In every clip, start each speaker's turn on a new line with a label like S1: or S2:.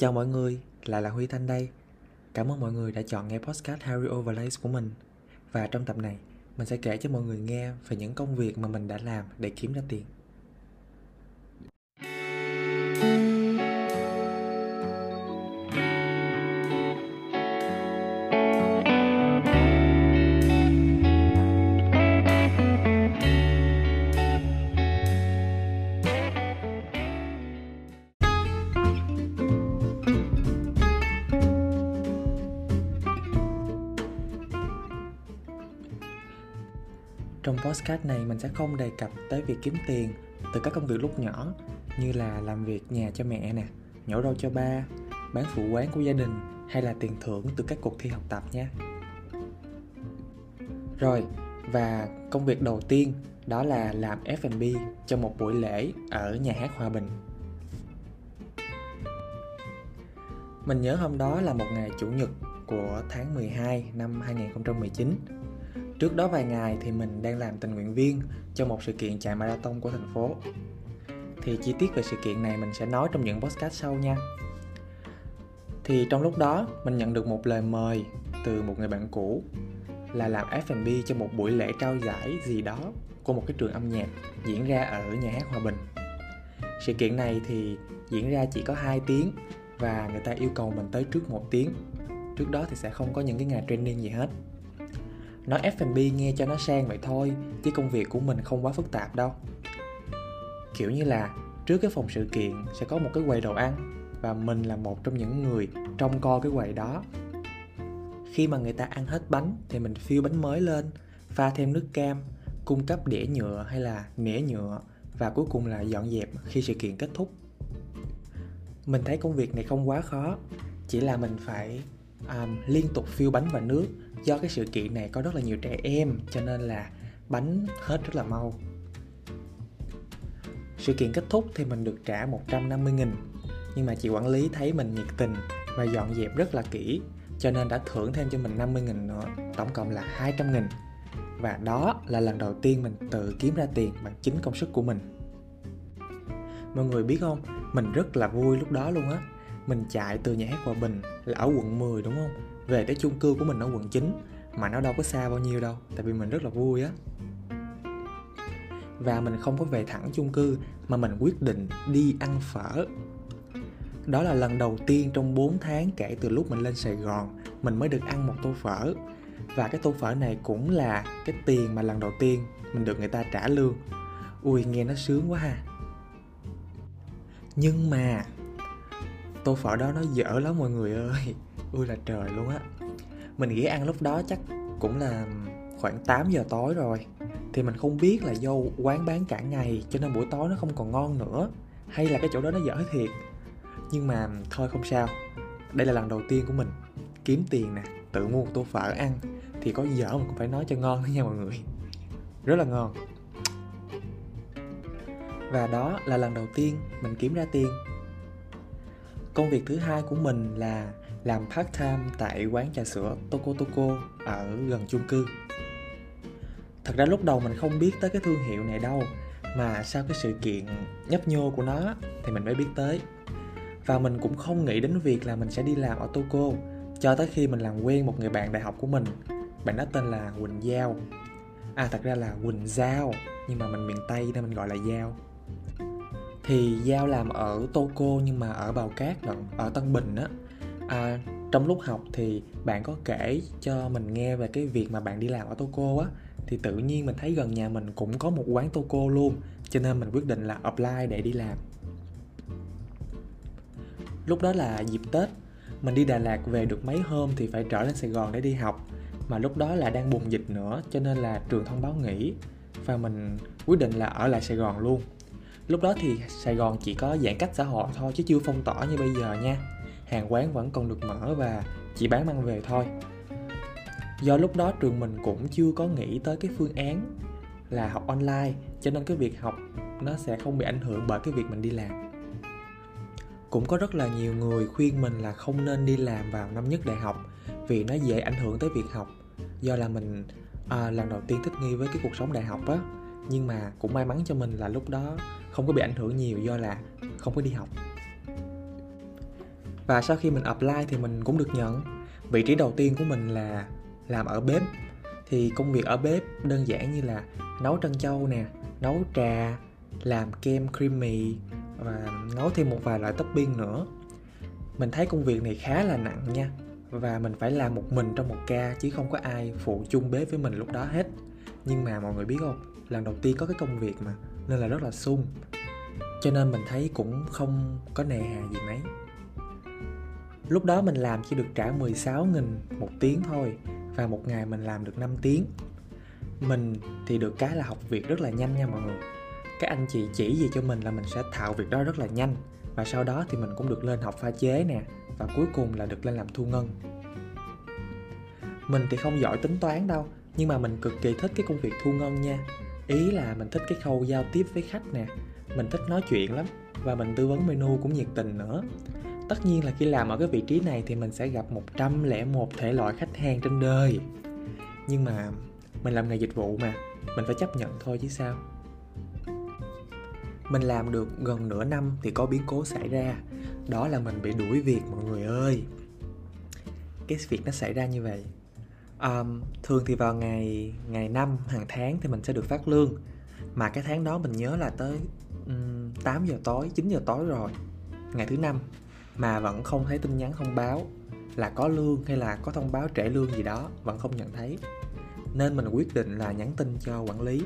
S1: Chào mọi người, lại là Huy Thanh đây. Cảm ơn mọi người đã chọn nghe podcast Harry Overlays của mình. Và trong tập này, mình sẽ kể cho mọi người nghe về những công việc mà mình đã làm để kiếm ra tiền. Trong podcast này mình sẽ không đề cập tới việc kiếm tiền từ các công việc lúc nhỏ như là làm việc nhà cho mẹ nè, nhổ rau cho ba, bán phụ quán của gia đình hay là tiền thưởng từ các cuộc thi học tập nha. Rồi, và công việc đầu tiên đó là làm F&B cho một buổi lễ ở nhà hát Hòa Bình. Mình nhớ hôm đó là một ngày chủ nhật của tháng 12 năm 2019 Trước đó vài ngày thì mình đang làm tình nguyện viên cho một sự kiện chạy marathon của thành phố. Thì chi tiết về sự kiện này mình sẽ nói trong những podcast sau nha. Thì trong lúc đó, mình nhận được một lời mời từ một người bạn cũ là làm F&B cho một buổi lễ trao giải gì đó của một cái trường âm nhạc diễn ra ở nhà hát Hòa Bình. Sự kiện này thì diễn ra chỉ có 2 tiếng và người ta yêu cầu mình tới trước một tiếng. Trước đó thì sẽ không có những cái ngày training gì hết nói F&B nghe cho nó sang vậy thôi, chứ công việc của mình không quá phức tạp đâu. Kiểu như là, trước cái phòng sự kiện sẽ có một cái quầy đồ ăn, và mình là một trong những người trông co cái quầy đó. Khi mà người ta ăn hết bánh thì mình phiêu bánh mới lên, pha thêm nước cam, cung cấp đĩa nhựa hay là nĩa nhựa, và cuối cùng là dọn dẹp khi sự kiện kết thúc. Mình thấy công việc này không quá khó, chỉ là mình phải um, liên tục phiêu bánh và nước. Do cái sự kiện này có rất là nhiều trẻ em cho nên là bánh hết rất là mau. Sự kiện kết thúc thì mình được trả 150 nghìn. Nhưng mà chị quản lý thấy mình nhiệt tình và dọn dẹp rất là kỹ cho nên đã thưởng thêm cho mình 50 nghìn nữa tổng cộng là 200 nghìn. Và đó là lần đầu tiên mình tự kiếm ra tiền bằng chính công sức của mình. Mọi người biết không? Mình rất là vui lúc đó luôn á mình chạy từ nhà hát Hòa Bình là ở quận 10 đúng không? Về tới chung cư của mình ở quận 9 mà nó đâu có xa bao nhiêu đâu, tại vì mình rất là vui á. Và mình không có về thẳng chung cư, mà mình quyết định đi ăn phở. Đó là lần đầu tiên trong 4 tháng kể từ lúc mình lên Sài Gòn, mình mới được ăn một tô phở. Và cái tô phở này cũng là cái tiền mà lần đầu tiên mình được người ta trả lương. Ui, nghe nó sướng quá ha. Nhưng mà tô phở đó nó dở lắm mọi người ơi. Ui là trời luôn á. Mình nghĩ ăn lúc đó chắc cũng là khoảng 8 giờ tối rồi. Thì mình không biết là do quán bán cả ngày, cho nên buổi tối nó không còn ngon nữa. Hay là cái chỗ đó nó dở thiệt. Nhưng mà thôi không sao. Đây là lần đầu tiên của mình kiếm tiền nè, tự mua một tô phở ăn. Thì có dở mà cũng phải nói cho ngon nha mọi người. Rất là ngon. Và đó là lần đầu tiên mình kiếm ra tiền công việc thứ hai của mình là làm part time tại quán trà sữa toko toko ở gần chung cư. Thật ra lúc đầu mình không biết tới cái thương hiệu này đâu, mà sau cái sự kiện nhấp nhô của nó thì mình mới biết tới. Và mình cũng không nghĩ đến việc là mình sẽ đi làm ở toko cho tới khi mình làm quen một người bạn đại học của mình. Bạn đó tên là Quỳnh Giao. À thật ra là Quỳnh Giao, nhưng mà mình miền Tây nên mình gọi là Giao thì giao làm ở tô cô nhưng mà ở bào cát lận ở tân bình á. À, trong lúc học thì bạn có kể cho mình nghe về cái việc mà bạn đi làm ở tô cô á. Thì tự nhiên mình thấy gần nhà mình cũng có một quán tô cô luôn cho nên mình quyết định là apply để đi làm. Lúc đó là dịp tết mình đi đà lạt về được mấy hôm thì phải trở lên sài gòn để đi học. Mà lúc đó là đang bùng dịch nữa cho nên là trường thông báo nghỉ và mình quyết định là ở lại sài gòn luôn lúc đó thì sài gòn chỉ có giãn cách xã hội thôi chứ chưa phong tỏa như bây giờ nha. Hàng quán vẫn còn được mở và chỉ bán mang về thôi. Do lúc đó trường mình cũng chưa có nghĩ tới cái phương án là học online cho nên cái việc học nó sẽ không bị ảnh hưởng bởi cái việc mình đi làm. Cũng có rất là nhiều người khuyên mình là không nên đi làm vào năm nhất đại học vì nó dễ ảnh hưởng tới việc học. Do là mình à, lần đầu tiên thích nghi với cái cuộc sống đại học á nhưng mà cũng may mắn cho mình là lúc đó không có bị ảnh hưởng nhiều do là không có đi học. Và sau khi mình apply thì mình cũng được nhận. Vị trí đầu tiên của mình là làm ở bếp. Thì công việc ở bếp đơn giản như là nấu trân châu nè, nấu trà, làm kem creamy và nấu thêm một vài loại topping nữa. Mình thấy công việc này khá là nặng nha, và mình phải làm một mình trong một ca chứ không có ai phụ chung bếp với mình lúc đó hết. Nhưng mà mọi người biết không? Lần đầu tiên có cái công việc mà nên là rất là sung. Cho nên mình thấy cũng không có nề hà gì mấy. Lúc đó mình làm chỉ được trả 16 nghìn một tiếng thôi và một ngày mình làm được 5 tiếng. Mình thì được cái là học việc rất là nhanh nha mọi người. Các anh chị chỉ gì cho mình là mình sẽ thạo việc đó rất là nhanh và sau đó thì mình cũng được lên học pha chế nè và cuối cùng là được lên làm thu ngân. Mình thì không giỏi tính toán đâu, nhưng mà mình cực kỳ thích cái công việc thu ngân nha ý là mình thích cái khâu giao tiếp với khách nè, mình thích nói chuyện lắm, và mình tư vấn menu cũng nhiệt tình nữa. Tất nhiên là khi làm ở cái vị trí này thì mình sẽ gặp 101 thể loại khách hàng trên đời. Nhưng mà mình làm nghề dịch vụ mà, mình phải chấp nhận thôi chứ sao? Mình làm được gần nửa năm thì có biến cố xảy ra, đó là mình bị đuổi việc mọi người ơi. Cái việc nó xảy ra như vậy um, thường thì vào ngày ngày năm hàng tháng thì mình sẽ được phát lương. Mà cái tháng đó mình nhớ là tới um, 8 giờ tối 9 giờ tối rồi ngày thứ năm mà vẫn không thấy tin nhắn thông báo là có lương hay là có thông báo trễ lương gì đó vẫn không nhận thấy. Nên mình quyết định là nhắn tin cho quản lý.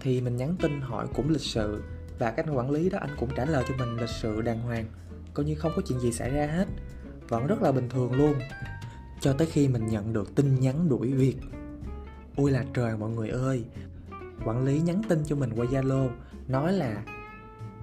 S1: Thì mình nhắn tin hỏi cũng lịch sự và các quản lý đó anh cũng trả lời cho mình lịch sự đàng hoàng coi như không có chuyện gì xảy ra hết vẫn rất là bình thường luôn cho tới khi mình nhận được tin nhắn đuổi việc. Ôi là trời, mọi người ơi. Quản lý nhắn tin cho mình qua zalo, nói là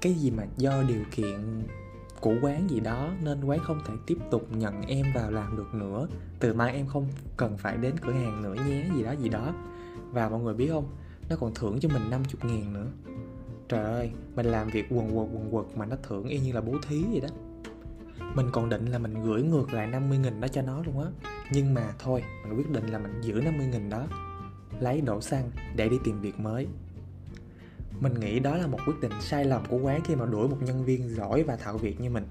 S1: cái gì mà do điều kiện của quán gì đó nên quán không thể tiếp tục nhận em vào làm được nữa. Từ mai em không cần phải đến cửa hàng nữa nhé gì đó gì đó. Và mọi người biết không? Nó còn thưởng cho mình 50 ngàn nữa. Trời ơi, mình làm việc quần quật quần quật mà nó thưởng y như là bố thí vậy đó mình còn định là mình gửi ngược lại 50 nghìn đó cho nó luôn á. Nhưng mà thôi mình quyết định là mình giữ 50 nghìn đó lấy đổ xăng để đi tìm việc mới. Mình nghĩ đó là một quyết định sai lầm của quán khi mà đuổi một nhân viên giỏi và thạo việc như mình.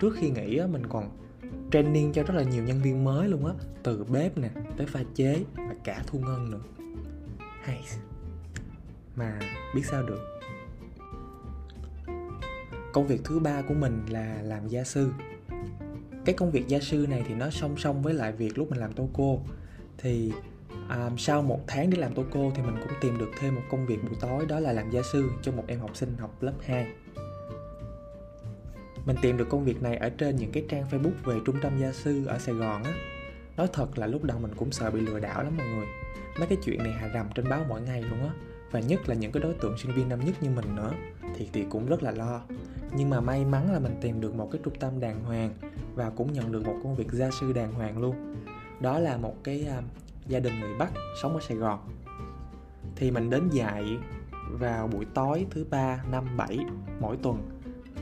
S1: Trước khi nghỉ á, mình còn training cho rất là nhiều nhân viên mới luôn á từ bếp nè tới pha chế và cả thu ngân nữa. Hay. Mà biết sao được? Công việc thứ ba của mình là làm gia sư cái công việc gia sư này thì nó song song với lại việc lúc mình làm tô cô. Thì à, sau một tháng đi làm tô cô thì mình cũng tìm được thêm một công việc buổi tối đó là làm gia sư cho một em học sinh học lớp 2 mình tìm được công việc này ở trên những cái trang facebook về trung tâm gia sư ở sài gòn á. Nói thật là lúc đầu mình cũng sợ bị lừa đảo lắm mọi người. Mấy cái chuyện này hà rầm trên báo mỗi ngày luôn á. Và nhất là những cái đối tượng sinh viên năm nhất như mình nữa thì thì cũng rất là lo. Nhưng mà may mắn là mình tìm được một cái trung tâm đàng hoàng và cũng nhận được một công việc gia sư đàng hoàng luôn. Đó là một cái uh, gia đình người Bắc sống ở Sài Gòn. Thì mình đến dạy vào buổi tối thứ ba năm bảy mỗi tuần.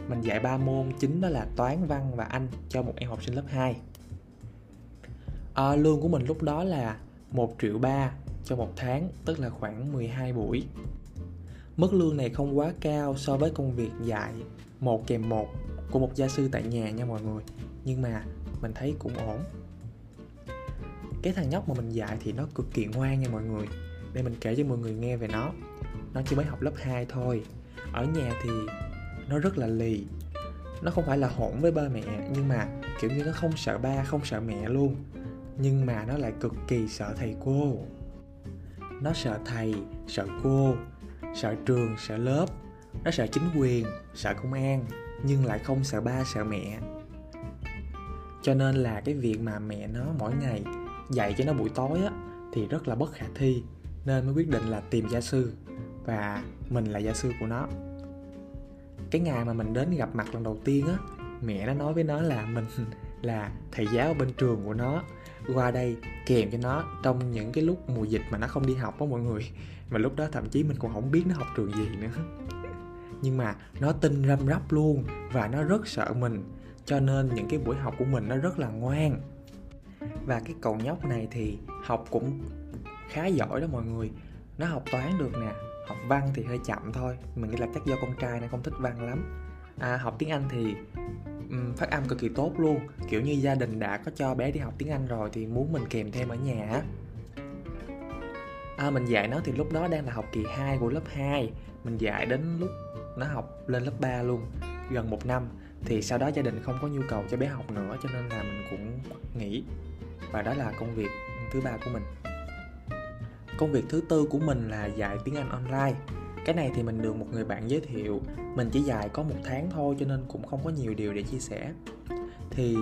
S1: Mình dạy ba môn chính đó là toán văn và anh cho một em học sinh lớp 2 à, lương của mình lúc đó là 1 triệu ba cho một tháng tức là khoảng 12 buổi. Mức lương này không quá cao so với công việc dạy một kèm một của một gia sư tại nhà nha mọi người nhưng mà mình thấy cũng ổn. Cái thằng nhóc mà mình dạy thì nó cực kỳ ngoan nha mọi người. Đây mình kể cho mọi người nghe về nó. Nó chỉ mới học lớp 2 thôi. Ở nhà thì nó rất là lì. Nó không phải là hỗn với ba mẹ, nhưng mà kiểu như nó không sợ ba, không sợ mẹ luôn. Nhưng mà nó lại cực kỳ sợ thầy cô. Nó sợ thầy, sợ cô, sợ trường, sợ lớp. Nó sợ chính quyền, sợ công an, nhưng lại không sợ ba, sợ mẹ cho nên là cái việc mà mẹ nó mỗi ngày dạy cho nó buổi tối á, thì rất là bất khả thi, nên mới quyết định là tìm gia sư, và mình là gia sư của nó. Cái ngày mà mình đến gặp mặt lần đầu tiên á, mẹ nó nói với nó là mình là thầy giáo ở bên trường của nó, qua đây kèm cho nó trong những cái lúc mùa dịch mà nó không đi học đó mọi người. Mà lúc đó thậm chí mình còn không biết nó học trường gì nữa. Nhưng mà nó tin răm rắp luôn và nó rất sợ mình cho nên những cái buổi học của mình nó rất là ngoan. Và cái cậu nhóc này thì học cũng khá giỏi đó mọi người. Nó học toán được nè học văn thì hơi chậm thôi. Mình nghĩ là chắc do con trai nó không thích văn lắm. À, học tiếng anh thì phát âm cực kỳ tốt luôn. Kiểu như gia đình đã có cho bé đi học tiếng anh rồi thì muốn mình kèm thêm ở nhà à, mình dạy nó thì lúc đó đang là học kỳ 2 của lớp 2 mình dạy đến lúc nó học lên lớp 3 luôn gần một năm thì sau đó gia đình không có nhu cầu cho bé học nữa cho nên là mình cũng nghỉ. Và đó là công việc thứ ba của mình. Công việc thứ tư của mình là dạy tiếng anh online. Cái này thì mình được một người bạn giới thiệu. Mình chỉ dạy có một tháng thôi cho nên cũng không có nhiều điều để chia sẻ. Thì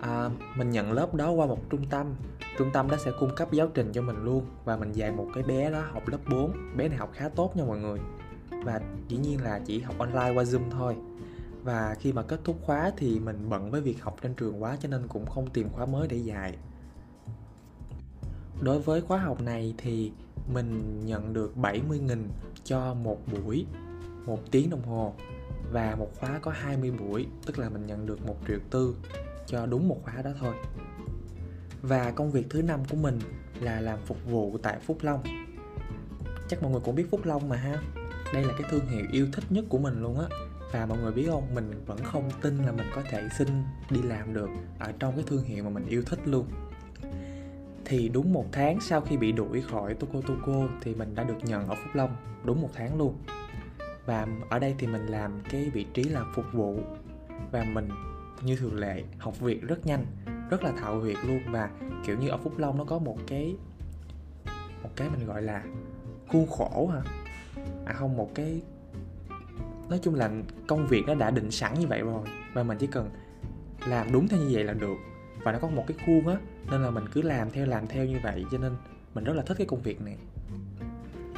S1: à, mình nhận lớp đó qua một trung tâm. Trung tâm đó sẽ cung cấp giáo trình cho mình luôn. Và mình dạy một cái bé đó học lớp 4 bé này học khá tốt nha mọi người. Và dĩ nhiên là chỉ học online qua zoom thôi và khi mà kết thúc khóa thì mình bận với việc học trên trường quá cho nên cũng không tìm khóa mới để dạy. Đối với khóa học này thì mình nhận được 70.000 cho một buổi, một tiếng đồng hồ và một khóa có 20 buổi, tức là mình nhận được một triệu tư cho đúng một khóa đó thôi. Và công việc thứ năm của mình là làm phục vụ tại Phúc Long. Chắc mọi người cũng biết Phúc Long mà ha? Đây là cái thương hiệu yêu thích nhất của mình luôn á và mọi người biết không? Mình vẫn không tin là mình có thể xin đi làm được ở trong cái thương hiệu mà mình yêu thích luôn. Thì đúng một tháng sau khi bị đuổi khỏi Toco Toco thì mình đã được nhận ở Phúc Long, đúng một tháng luôn. Và ở đây thì mình làm cái vị trí là phục vụ và mình, như thường lệ, học việc rất nhanh, rất là thạo việc luôn. Và kiểu như ở Phúc Long nó có một cái một cái mình gọi là khuôn khổ hả? À không, một cái nói chung là công việc nó đã định sẵn như vậy rồi và mình chỉ cần làm đúng theo như vậy là được. Và nó có một cái khuôn á, nên là mình cứ làm theo làm theo như vậy, cho nên mình rất là thích cái công việc này.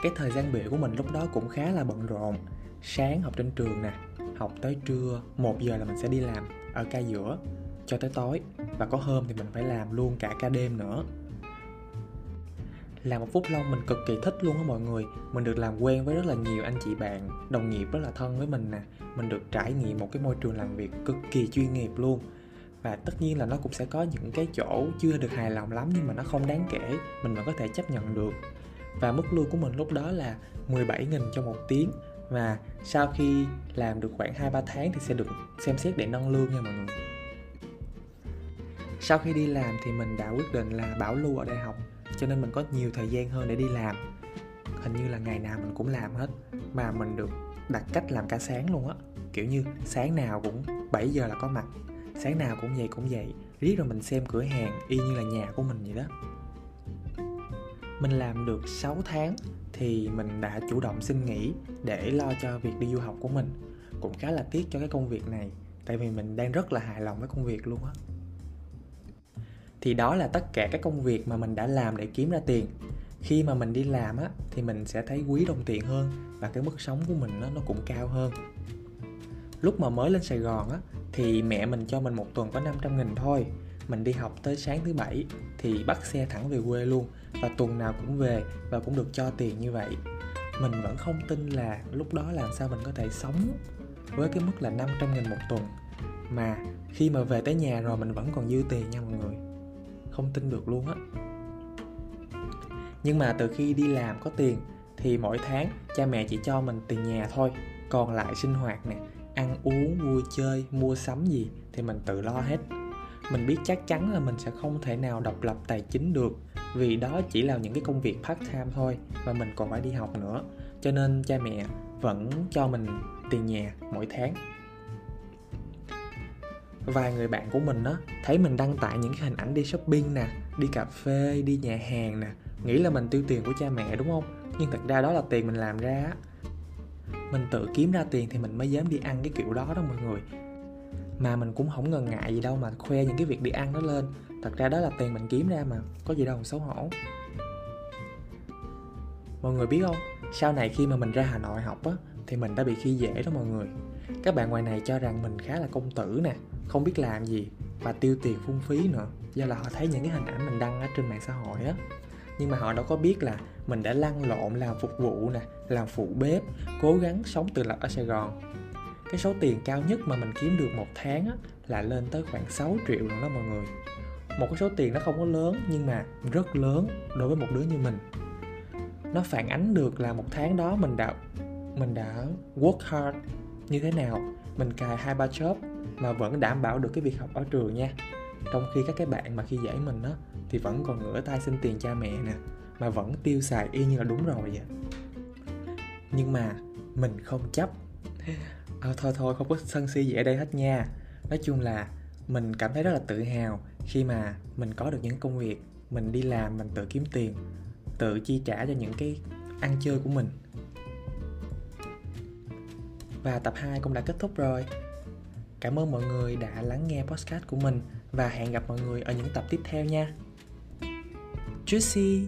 S1: Cái thời gian biểu của mình lúc đó cũng khá là bận rộn. Sáng học trên trường nè, học tới trưa, một giờ là mình sẽ đi làm ở ca giữa cho tới tối. Và có hôm thì mình phải làm luôn cả ca đêm nữa làm một phút long mình cực kỳ thích luôn á mọi người. Mình được làm quen với rất là nhiều anh chị bạn, đồng nghiệp rất là thân với mình nè. Mình được trải nghiệm một cái môi trường làm việc cực kỳ chuyên nghiệp luôn. Và tất nhiên là nó cũng sẽ có những cái chỗ chưa được hài lòng lắm nhưng mà nó không đáng kể, mình vẫn có thể chấp nhận được. Và mức lương của mình lúc đó là 17.000 cho một tiếng. Và sau khi làm được khoảng 2-3 tháng thì sẽ được xem xét để nâng lương nha mọi người. Sau khi đi làm thì mình đã quyết định là bảo lưu ở đại học cho nên mình có nhiều thời gian hơn để đi làm. Hình như là ngày nào mình cũng làm hết, mà mình được đặt cách làm cả sáng luôn á. Kiểu như sáng nào cũng 7 giờ là có mặt, sáng nào cũng vậy cũng vậy riết rồi mình xem cửa hàng y như là nhà của mình vậy đó. Mình làm được 6 tháng thì mình đã chủ động xin nghỉ để lo cho việc đi du học của mình. Cũng khá là tiếc cho cái công việc này, tại vì mình đang rất là hài lòng với công việc luôn á thì đó là tất cả các công việc mà mình đã làm để kiếm ra tiền. Khi mà mình đi làm á, thì mình sẽ thấy quý đồng tiền hơn và cái mức sống của mình nó nó cũng cao hơn. Lúc mà mới lên Sài Gòn á, thì mẹ mình cho mình một tuần có 500 nghìn thôi. Mình đi học tới sáng thứ bảy thì bắt xe thẳng về quê luôn và tuần nào cũng về và cũng được cho tiền như vậy. Mình vẫn không tin là lúc đó làm sao mình có thể sống với cái mức là 500 nghìn một tuần. Mà khi mà về tới nhà rồi mình vẫn còn dư tiền nha mọi người không tin được luôn á. Nhưng mà từ khi đi làm có tiền thì mỗi tháng cha mẹ chỉ cho mình tiền nhà thôi, còn lại sinh hoạt nè, ăn uống, vui chơi, mua sắm gì thì mình tự lo hết. Mình biết chắc chắn là mình sẽ không thể nào độc lập tài chính được, vì đó chỉ là những cái công việc part time thôi và mình còn phải đi học nữa. Cho nên cha mẹ vẫn cho mình tiền nhà mỗi tháng vài người bạn của mình á, thấy mình đăng tải những cái hình ảnh đi shopping nè, đi cà phê, đi nhà hàng nè, nghĩ là mình tiêu tiền của cha mẹ đúng không? Nhưng thật ra đó là tiền mình làm ra á. Mình tự kiếm ra tiền thì mình mới dám đi ăn cái kiểu đó đó mọi người. Mà mình cũng không ngần ngại gì đâu mà khoe những cái việc đi ăn đó lên. Thật ra đó là tiền mình kiếm ra mà, có gì đâu xấu hổ. Mọi người biết không? Sau này khi mà mình ra hà nội học á, thì mình đã bị khi dễ đó mọi người. Các bạn ngoài này cho rằng mình khá là công tử nè không biết làm gì và tiêu tiền phung phí nữa. Do là họ thấy những cái hình ảnh mình đăng ở trên mạng xã hội á. Nhưng mà họ đâu có biết là mình đã lăn lộn làm phục vụ nè làm phụ bếp cố gắng sống tự lập ở sài gòn. Cái số tiền cao nhất mà mình kiếm được một tháng á, là lên tới khoảng 6 triệu rồi đó mọi người. Một cái số tiền nó không có lớn nhưng mà rất lớn đối với một đứa như mình. Nó phản ánh được là một tháng đó mình đã mình đã work hard như thế nào mình cài hai ba job mà vẫn đảm bảo được cái việc học ở trường nha. Trong khi các cái bạn mà khi dạy mình á thì vẫn còn ngửa tay xin tiền cha mẹ nè mà vẫn tiêu xài y như là đúng rồi vậy. Nhưng mà mình không chấp. À, thôi thôi không có sân si gì ở đây hết nha. Nói chung là mình cảm thấy rất là tự hào khi mà mình có được những công việc mình đi làm mình tự kiếm tiền tự chi trả cho những cái ăn chơi của mình. Và tập 2 cũng đã kết thúc rồi cảm ơn mọi người đã lắng nghe podcast của mình và hẹn gặp mọi người ở những tập tiếp theo nha. Juicy